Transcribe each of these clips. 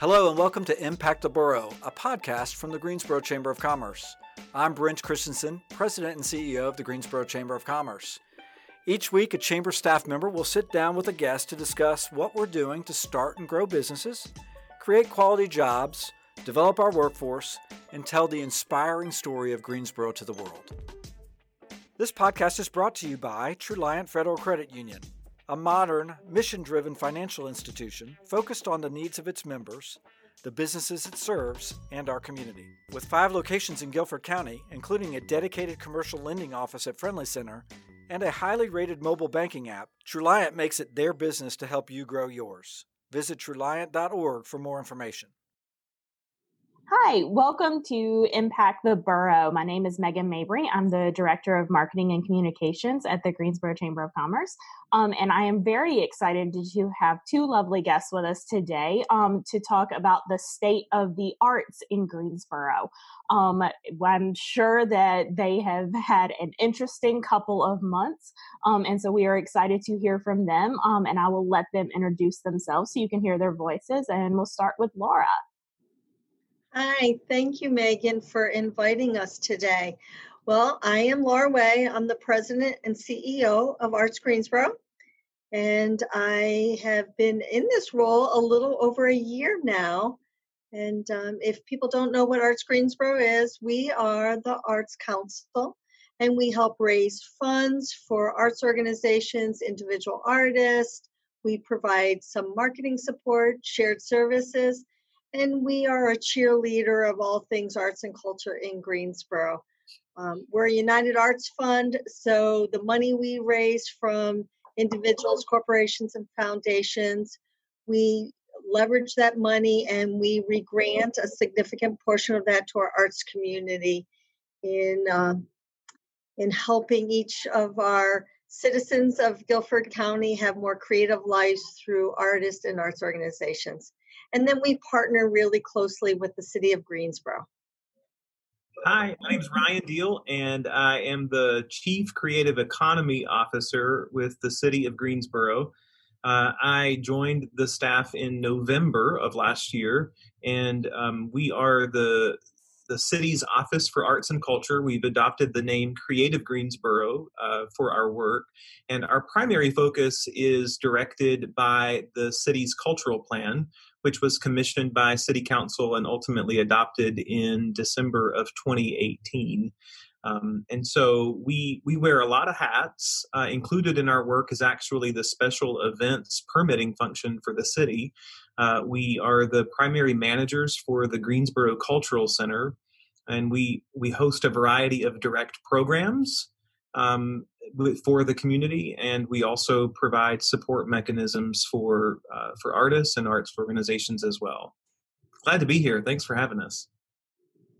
Hello, and welcome to Impact the Borough, a podcast from the Greensboro Chamber of Commerce. I'm Brent Christensen, President and CEO of the Greensboro Chamber of Commerce. Each week, a Chamber staff member will sit down with a guest to discuss what we're doing to start and grow businesses, create quality jobs, develop our workforce, and tell the inspiring story of Greensboro to the world. This podcast is brought to you by Truliant Federal Credit Union a modern, mission driven financial institution focused on the needs of its members, the businesses it serves, and our community. With five locations in Guilford County, including a dedicated commercial lending office at Friendly Center and a highly rated mobile banking app, Truliant makes it their business to help you grow yours. Visit Truliant.org for more information. Hi, welcome to Impact the Borough. My name is Megan Mabry. I'm the Director of Marketing and Communications at the Greensboro Chamber of Commerce. Um, and I am very excited to have two lovely guests with us today um, to talk about the state of the arts in Greensboro. Um, I'm sure that they have had an interesting couple of months. Um, and so we are excited to hear from them. Um, and I will let them introduce themselves so you can hear their voices. And we'll start with Laura. Hi, thank you, Megan, for inviting us today. Well, I am Laura Way. I'm the president and CEO of Arts Greensboro. And I have been in this role a little over a year now. And um, if people don't know what Arts Greensboro is, we are the Arts Council and we help raise funds for arts organizations, individual artists. We provide some marketing support, shared services, and we are a cheerleader of all things arts and culture in Greensboro. Um, we're a United Arts Fund, so the money we raise from individuals, corporations, and foundations, we leverage that money and we regrant a significant portion of that to our arts community in uh, in helping each of our citizens of Guilford County have more creative lives through artists and arts organizations. And then we partner really closely with the city of Greensboro. Hi, my name is Ryan Deal, and I am the Chief Creative Economy Officer with the City of Greensboro. Uh, I joined the staff in November of last year, and um, we are the the city's Office for Arts and Culture. We've adopted the name Creative Greensboro uh, for our work, and our primary focus is directed by the city's cultural plan, which was commissioned by City Council and ultimately adopted in December of 2018. Um, and so we we wear a lot of hats. Uh, included in our work is actually the special events permitting function for the city. Uh, we are the primary managers for the Greensboro Cultural Center, and we we host a variety of direct programs um, for the community, and we also provide support mechanisms for uh, for artists and arts organizations as well. Glad to be here. Thanks for having us.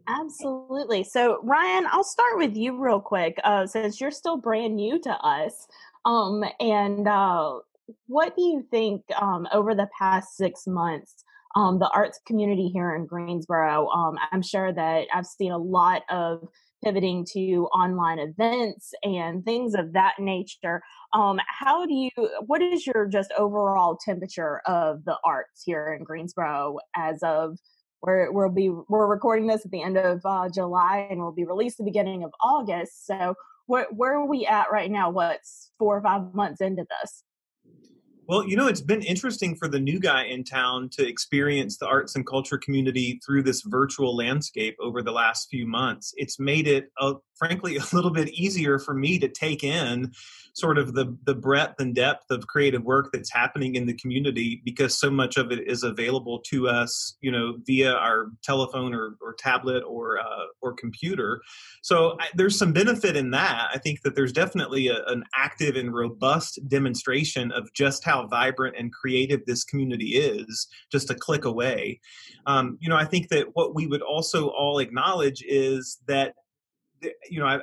Absolutely. So, Ryan, I'll start with you real quick, uh, since you're still brand new to us. Um, and uh, what do you think um, over the past six months? Um, the arts community here in Greensboro. Um, I'm sure that I've seen a lot of pivoting to online events and things of that nature. Um, how do you, what is your just overall temperature of the arts here in Greensboro as of where we'll be, we're recording this at the end of uh, July and will be released the beginning of August. So where, where are we at right now? What's four or five months into this? Well, you know, it's been interesting for the new guy in town to experience the arts and culture community through this virtual landscape over the last few months. It's made it, uh, frankly, a little bit easier for me to take in sort of the the breadth and depth of creative work that's happening in the community because so much of it is available to us you know via our telephone or, or tablet or uh, or computer. So I, there's some benefit in that. I think that there's definitely a, an active and robust demonstration of just how vibrant and creative this community is just a click away. Um, you know i think that what we would also all acknowledge is that you know I,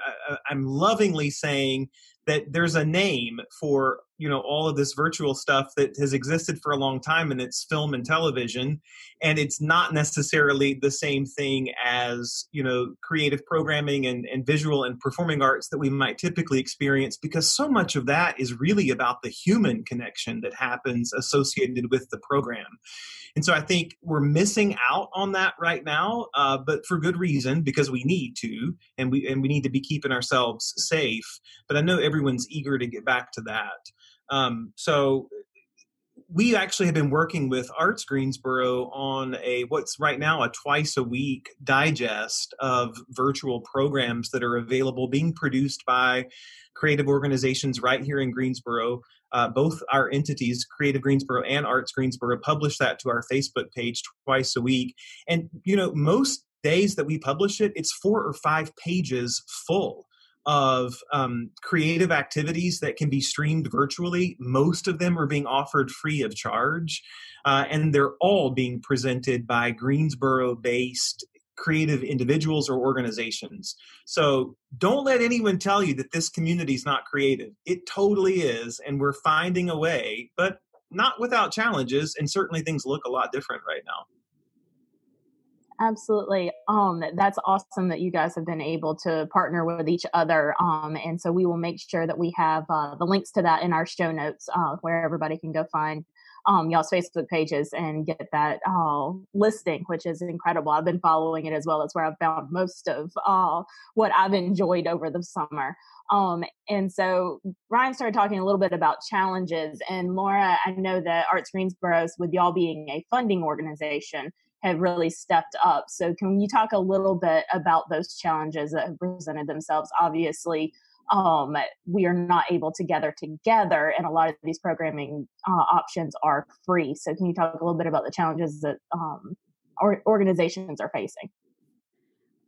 am lovingly saying that there's a name for you know all of this virtual stuff that has existed for a long time and it's film and television and it's not necessarily the same thing as you know creative programming and, and visual and performing arts that we might typically experience because so much of that is really about the human connection that happens associated with the program. And so i think we're missing out on that right now uh, but for good reason because we need to and we and we need to be keeping ourselves safe. But i know everyone's eager to get back to that um, so we actually have been working with Arts Greensboro on a what's right now a twice a week digest of virtual programs that are available, being produced by creative organizations right here in Greensboro. Uh, both our entities, Creative Greensboro and Arts Greensboro, publish that to our Facebook page twice a week. And you know, most days that we publish it, it's four or five pages full of um, creative activities that can be streamed virtually. Most of them are being offered free of charge, uh, and they're all being presented by Greensboro based creative individuals or organizations. So don't let anyone tell you that this community is not creative. It totally is, and we're finding a way, but not without challenges, and certainly things look a lot different right now. Absolutely. Um, that's awesome that you guys have been able to partner with each other. Um, and so we will make sure that we have uh, the links to that in our show notes uh, where everybody can go find um, y'all's Facebook pages and get that uh, listing, which is incredible. I've been following it as well. It's where I've found most of uh, what I've enjoyed over the summer. Um, and so Ryan started talking a little bit about challenges. And Laura, I know that Arts Greensboro, with y'all being a funding organization, have really stepped up. So, can you talk a little bit about those challenges that have presented themselves? Obviously, um, we are not able to gather together, and a lot of these programming uh, options are free. So, can you talk a little bit about the challenges that um, organizations are facing?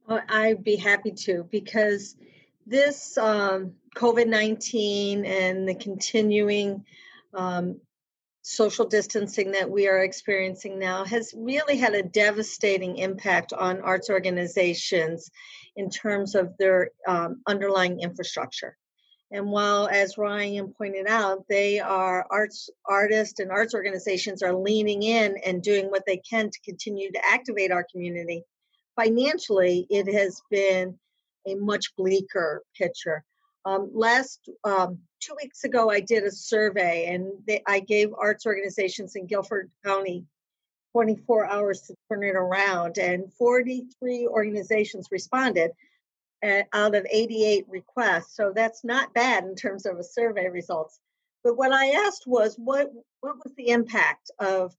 Well, I'd be happy to because this um, COVID 19 and the continuing um, social distancing that we are experiencing now has really had a devastating impact on arts organizations in terms of their um, underlying infrastructure. And while, as Ryan pointed out, they are arts artists and arts organizations are leaning in and doing what they can to continue to activate our community, financially, it has been a much bleaker picture. Um, last um, two weeks ago, I did a survey and they, I gave arts organizations in Guilford County 24 hours to turn it around, and 43 organizations responded uh, out of 88 requests. So that's not bad in terms of a survey results. But what I asked was, what what was the impact of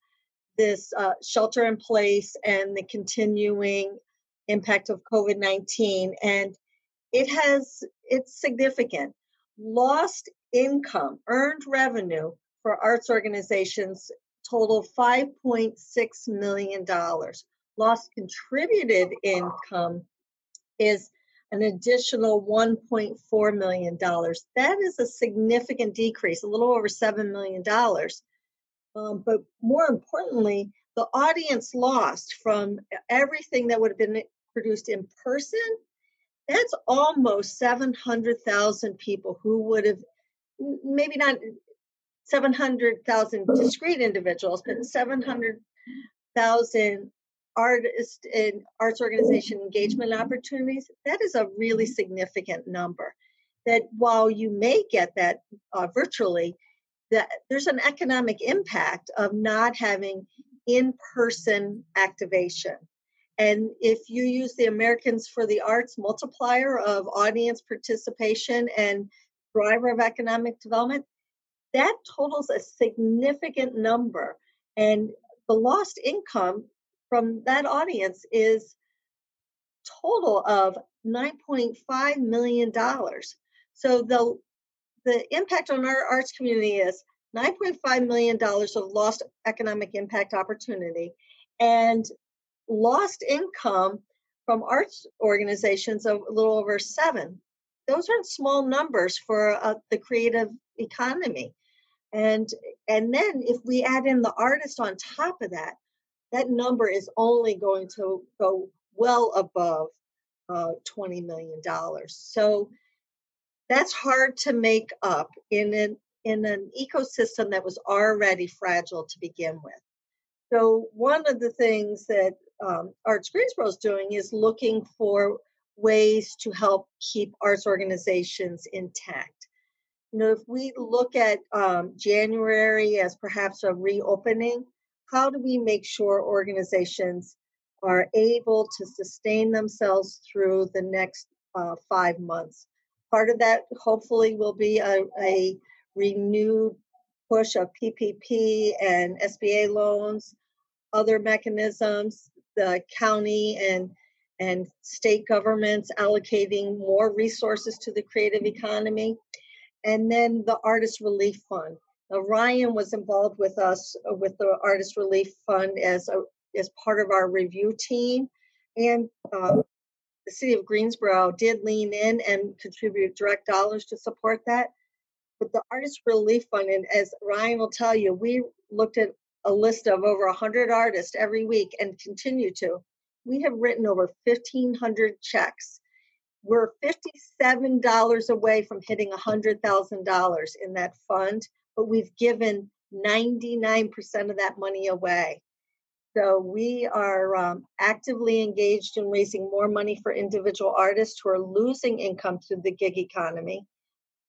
this uh, shelter in place and the continuing impact of COVID 19? And it has it's significant. Lost income earned revenue for arts organizations total 5.6 million dollars. Lost contributed income is an additional 1.4 million dollars. That is a significant decrease a little over 7 million dollars. Um, but more importantly the audience lost from everything that would have been produced in person that's almost 700,000 people who would have maybe not 700,000 discrete individuals, but 700,000 artist and arts organization engagement opportunities. That is a really significant number. That while you may get that uh, virtually, that there's an economic impact of not having in-person activation and if you use the Americans for the Arts multiplier of audience participation and driver of economic development, that totals a significant number. And the lost income from that audience is total of $9.5 million. So the the impact on our arts community is $9.5 million of lost economic impact opportunity and lost income from arts organizations of a little over seven. Those aren't small numbers for uh, the creative economy. And and then if we add in the artist on top of that, that number is only going to go well above uh, $20 million. So that's hard to make up in an in an ecosystem that was already fragile to begin with. So, one of the things that um, Arts Greensboro is doing is looking for ways to help keep arts organizations intact. You know, if we look at um, January as perhaps a reopening, how do we make sure organizations are able to sustain themselves through the next uh, five months? Part of that, hopefully, will be a, a renewed push of PPP and SBA loans, other mechanisms, the county and and state governments allocating more resources to the creative economy, and then the Artist Relief Fund. Now, Ryan was involved with us uh, with the Artist Relief Fund as a, as part of our review team, and uh, the city of Greensboro did lean in and contribute direct dollars to support that. But the Artist Relief Fund, and as Ryan will tell you, we looked at a list of over 100 artists every week and continue to. We have written over 1,500 checks. We're $57 away from hitting $100,000 in that fund, but we've given 99% of that money away. So we are um, actively engaged in raising more money for individual artists who are losing income through the gig economy.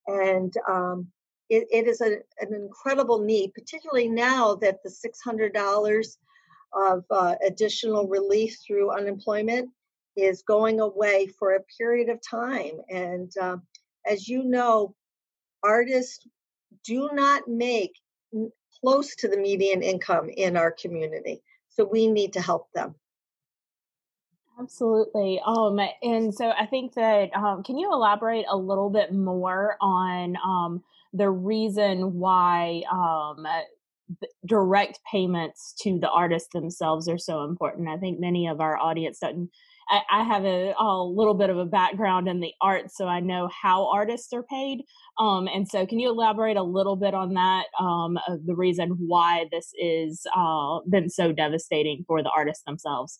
And um, it, it is a, an incredible need, particularly now that the $600 of uh, additional relief through unemployment is going away for a period of time. And uh, as you know, artists do not make close to the median income in our community. So we need to help them. Absolutely. Um, and so I think that um, can you elaborate a little bit more on um, the reason why um, direct payments to the artists themselves are so important? I think many of our audience doesn't. I, have a, a, little bit of a background in the arts, so I know how artists are paid. Um, and so, can you elaborate a little bit on that? Um, the reason why this is uh, been so devastating for the artists themselves.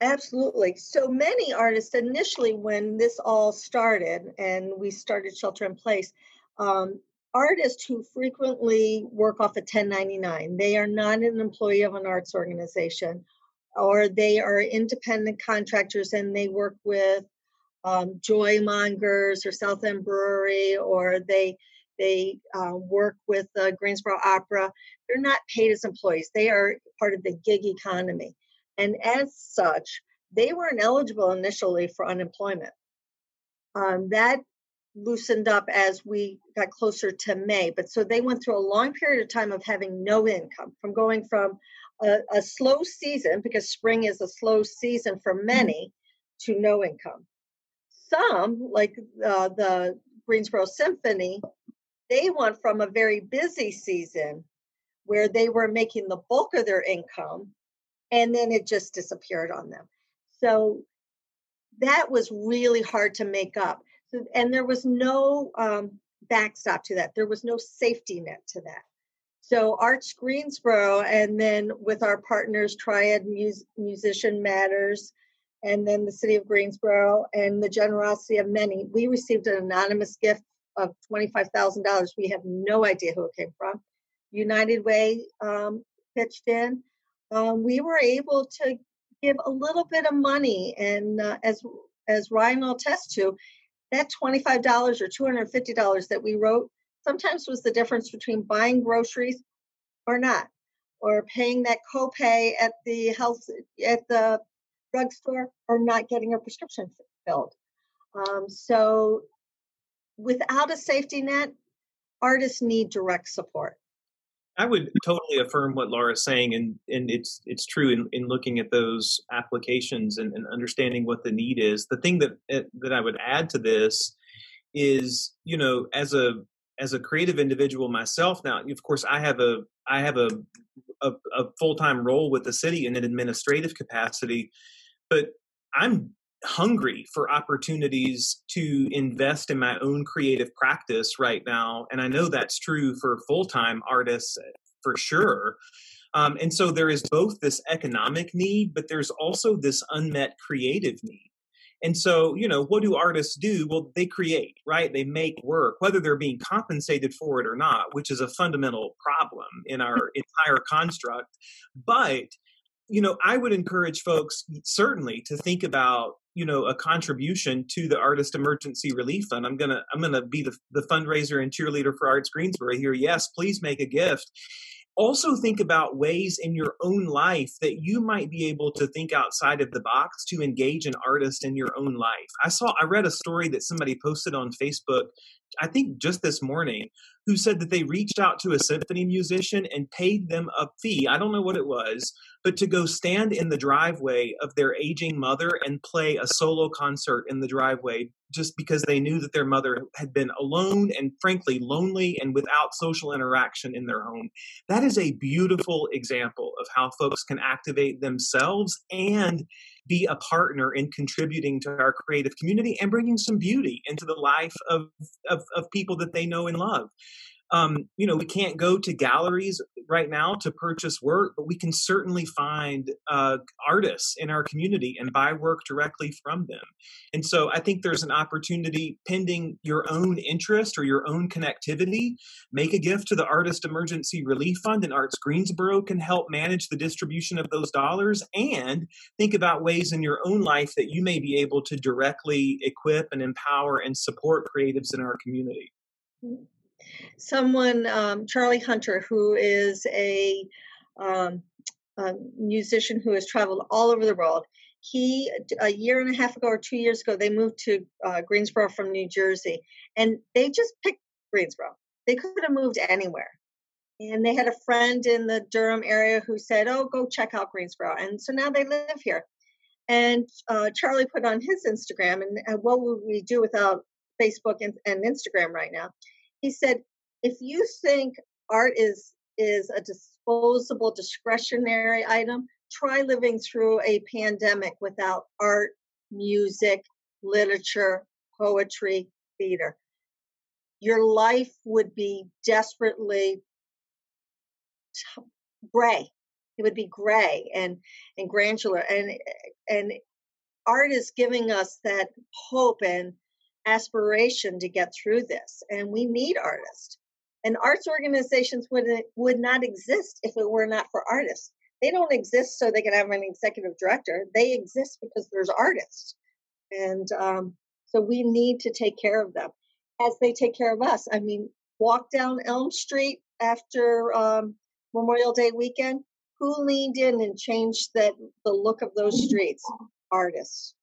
Absolutely. So many artists initially, when this all started and we started shelter in place, um, artists who frequently work off a 1099, they are not an employee of an arts organization, or they are independent contractors and they work with um, Joymongers or South End Brewery, or they they uh, work with the Greensboro Opera. They're not paid as employees. They are part of the gig economy. And as such, they weren't eligible initially for unemployment. Um, that loosened up as we got closer to May. But so they went through a long period of time of having no income, from going from a, a slow season, because spring is a slow season for mm-hmm. many, to no income. Some, like uh, the Greensboro Symphony, they went from a very busy season where they were making the bulk of their income and then it just disappeared on them. So that was really hard to make up. And there was no um, backstop to that. There was no safety net to that. So Arts Greensboro, and then with our partners Triad Mus- Musician Matters, and then the City of Greensboro, and the generosity of many, we received an anonymous gift of $25,000. We have no idea who it came from. United Way um, pitched in um, we were able to give a little bit of money. And uh, as as Ryan will attest to, that twenty-five dollars or two hundred fifty dollars that we wrote sometimes was the difference between buying groceries or not, or paying that copay at the health at the drugstore or not getting a prescription filled. Um, so, without a safety net, artists need direct support. I would totally affirm what Laura's saying, and and it's it's true in, in looking at those applications and, and understanding what the need is. The thing that eh, that I would add to this is, you know, as a as a creative individual myself now, of course, I have a I have a a, a full time role with the city in an administrative capacity, but I'm hungry for opportunities to invest in my own creative practice right now. And I know that's true for full time artists for sure. Um, and so there is both this economic need, but there's also this unmet creative need. And so, you know, what do artists do? Well, they create, right? They make work, whether they're being compensated for it or not, which is a fundamental problem in our entire construct. But, you know, I would encourage folks certainly to think about you know a contribution to the artist emergency relief fund. I'm gonna i'm gonna be the, the fundraiser and cheerleader for arts greensboro here. Yes please make a gift also think about ways in your own life that you might be able to think outside of the box to engage an artist in your own life. I saw i read a story that somebody posted on facebook i think just this morning who said that they reached out to a symphony musician and paid them a fee i don't know what it was but to go stand in the driveway of their aging mother and play a solo concert in the driveway just because they knew that their mother had been alone and frankly lonely and without social interaction in their home. That is a beautiful example of how folks can activate themselves and be a partner in contributing to our creative community and bringing some beauty into the life of, of, of people that they know and love um, you know, we can't go to galleries right now to purchase work, but we can certainly find uh, artists in our community and buy work directly from them. And so I think there's an opportunity pending your own interest or your own connectivity. Make a gift to the Artist Emergency Relief Fund, and Arts Greensboro can help manage the distribution of those dollars. And think about ways in your own life that you may be able to directly equip and empower and support creatives in our community. Someone, um, Charlie Hunter, who is a, um, a musician who has traveled all over the world. He, a year and a half ago or two years ago, they moved to uh, Greensboro from New Jersey, and they just picked Greensboro. They could have moved anywhere. And they had a friend in the Durham area who said, Oh, go check out Greensboro. And so now they live here. And uh, Charlie put on his Instagram, and, and, what would we do without Facebook and, and Instagram right now? He said, if you think art is is a disposable discretionary item try living through a pandemic without art music literature poetry theater. Your life would be desperately gray. It would be gray and and granular and and art is giving us that hope and aspiration to get through this and we need artists and arts organizations would would not exist if it were not for artists. They don't exist so they can have an executive director. They exist because there's artists, and um, so we need to take care of them as they take care of us. I mean, walk down Elm Street after um, Memorial Day weekend. Who leaned in and changed that the look of those streets? Artists.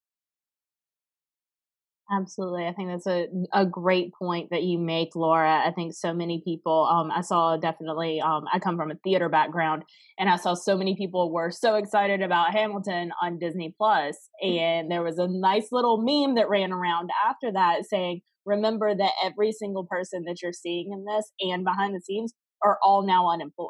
Absolutely. I think that's a, a great point that you make, Laura. I think so many people, um, I saw definitely, um, I come from a theater background and I saw so many people were so excited about Hamilton on Disney Plus, mm. And there was a nice little meme that ran around after that saying, remember that every single person that you're seeing in this and behind the scenes are all now unemployed.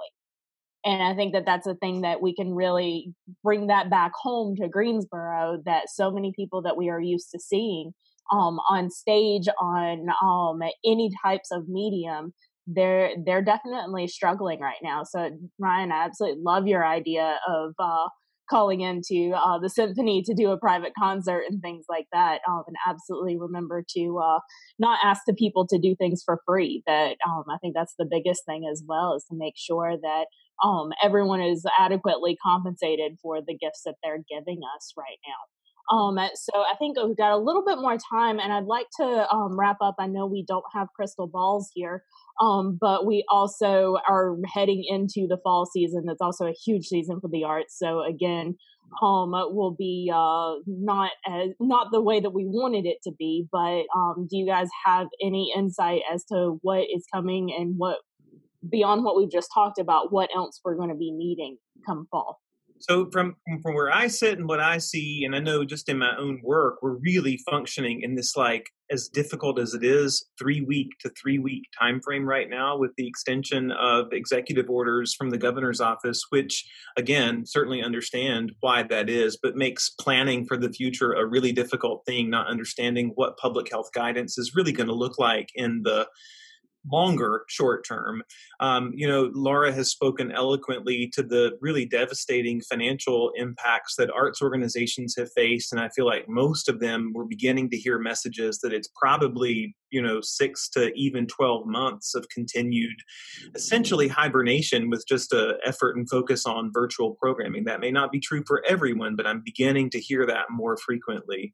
And I think that that's a thing that we can really bring that back home to Greensboro that so many people that we are used to seeing um, on stage on um, any types of medium they're they're definitely struggling right now. So ryan i absolutely love your idea of uh, calling into uh, the symphony to do a private concert and things like that um, and absolutely remember to uh, not ask the people to do things for free that um, i think that's the biggest thing as well is to make sure that um, everyone is adequately compensated for the gifts that they're giving us right now um, so I think we've got a little bit more time, and I'd like to um, wrap up. I know we don't have crystal balls here, um, but we also are heading into the fall season. That's also a huge season for the arts. So again, um, will be uh, not as not the way that we wanted it to be. But um, do you guys have any insight as to what is coming and what beyond what we've just talked about? What else we're going to be needing come fall? So from from where I sit and what I see, and I know just in my own work, we're really functioning in this like as difficult as it is, three week to three week time frame right now with the extension of executive orders from the governor's office, which again certainly understand why that is, but makes planning for the future a really difficult thing. Not understanding what public health guidance is really going to look like in the longer short term. Um, you know, Laura has spoken eloquently to the really devastating financial impacts that arts organizations have faced, and I feel like most of them were beginning to hear messages that it's probably you know six to even 12 months of continued essentially hibernation with just a effort and focus on virtual programming that may not be true for everyone but i'm beginning to hear that more frequently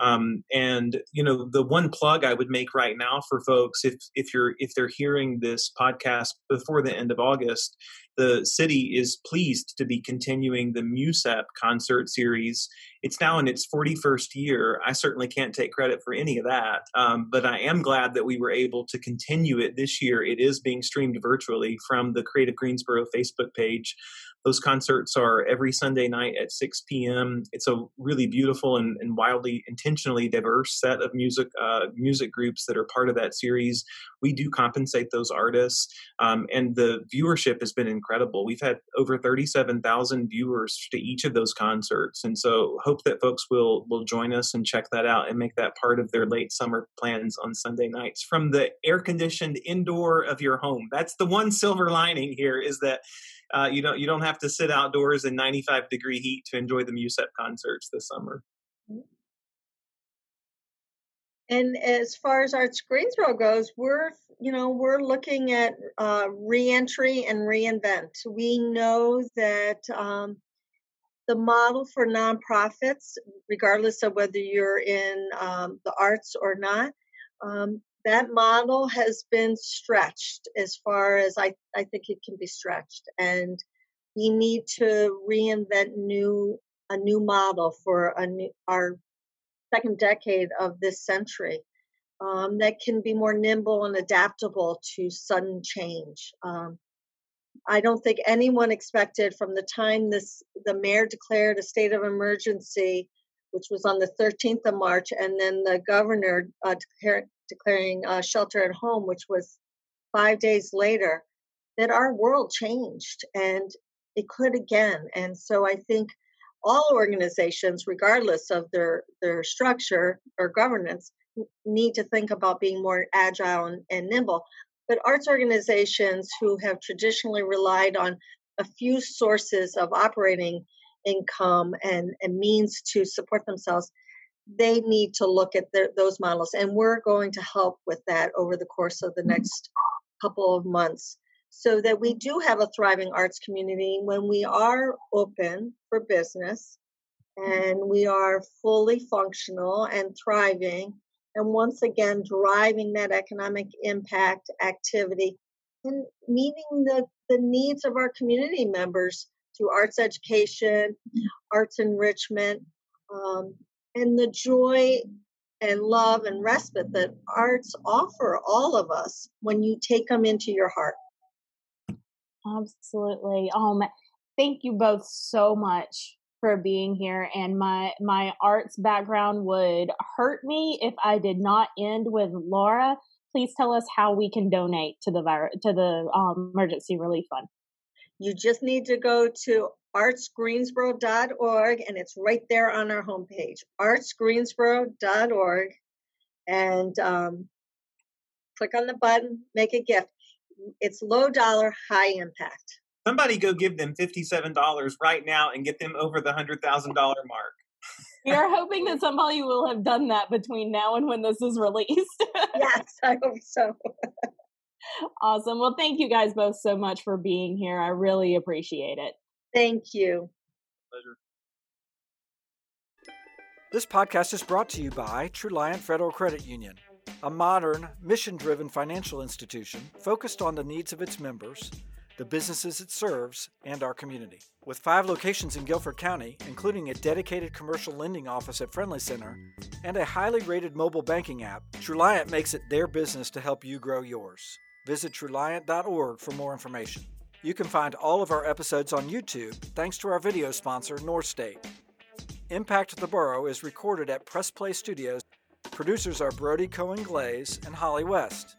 um, and you know, the one plug I would make right now for folks, if if you're if they're hearing this podcast before the end of August, the city is pleased to be continuing the MUSEP concert series. It's now in its 41st year. I certainly can't take credit for any of that, um, but I am glad that we were able to continue it this year. It is being streamed virtually from the Creative Greensboro Facebook page. Those concerts are every Sunday night at 6 p.m. It's a really beautiful and, and wildly intentionally diverse set of music uh, music groups that are part of that series. We do compensate those artists, um, and the viewership has been incredible. We've had over 37,000 viewers to each of those concerts, and so hope that folks will will join us and check that out and make that part of their late summer plans on Sunday nights from the air conditioned indoor of your home. That's the one silver lining here is that uh, you don't you don't have to sit outdoors in 95 degree heat to enjoy the MUSEP concerts this summer. And as far as Arts Greensboro goes, we're you know we're looking at uh, reentry and reinvent. We know that um, the model for nonprofits, regardless of whether you're in um, the arts or not, um, that model has been stretched as far as I, I think it can be stretched. And we need to reinvent new a new model for a new, our second decade of this century um, that can be more nimble and adaptable to sudden change. Um, I don't think anyone expected from the time this the mayor declared a state of emergency, which was on the 13th of March, and then the governor uh, declared, declaring uh, shelter at home, which was five days later, that our world changed and it could again. And so I think all organizations, regardless of their, their structure or governance, need to think about being more agile and, and nimble. But arts organizations who have traditionally relied on a few sources of operating income and, and means to support themselves they need to look at those models and we're going to help with that over the course of the mm-hmm. next couple of months so that we do have a thriving arts community when we are open for business and we are fully functional and thriving and once again driving that economic impact activity and meeting the, the needs of our community members through arts education arts enrichment um, and the joy and love and respite that arts offer all of us when you take them into your heart. Absolutely. Um, thank you both so much for being here. And my my arts background would hurt me if I did not end with Laura. Please tell us how we can donate to the to the um, emergency relief fund. You just need to go to artsgreensboro.org, and it's right there on our homepage, artsgreensboro.org, and um, click on the button, make a gift. It's low dollar, high impact. Somebody go give them $57 right now and get them over the $100,000 mark. we are hoping that somebody will have done that between now and when this is released. yes, I hope so. awesome. Well, thank you guys both so much for being here. I really appreciate it. Thank you. Pleasure. This podcast is brought to you by Truliant Federal Credit Union, a modern, mission driven financial institution focused on the needs of its members, the businesses it serves, and our community. With five locations in Guilford County, including a dedicated commercial lending office at Friendly Center and a highly rated mobile banking app, Truliant makes it their business to help you grow yours. Visit Truliant.org for more information. You can find all of our episodes on YouTube thanks to our video sponsor, North State. Impact the Borough is recorded at Press Play Studios. Producers are Brody Cohen Glaze and Holly West.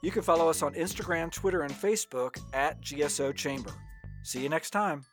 You can follow us on Instagram, Twitter, and Facebook at GSO Chamber. See you next time.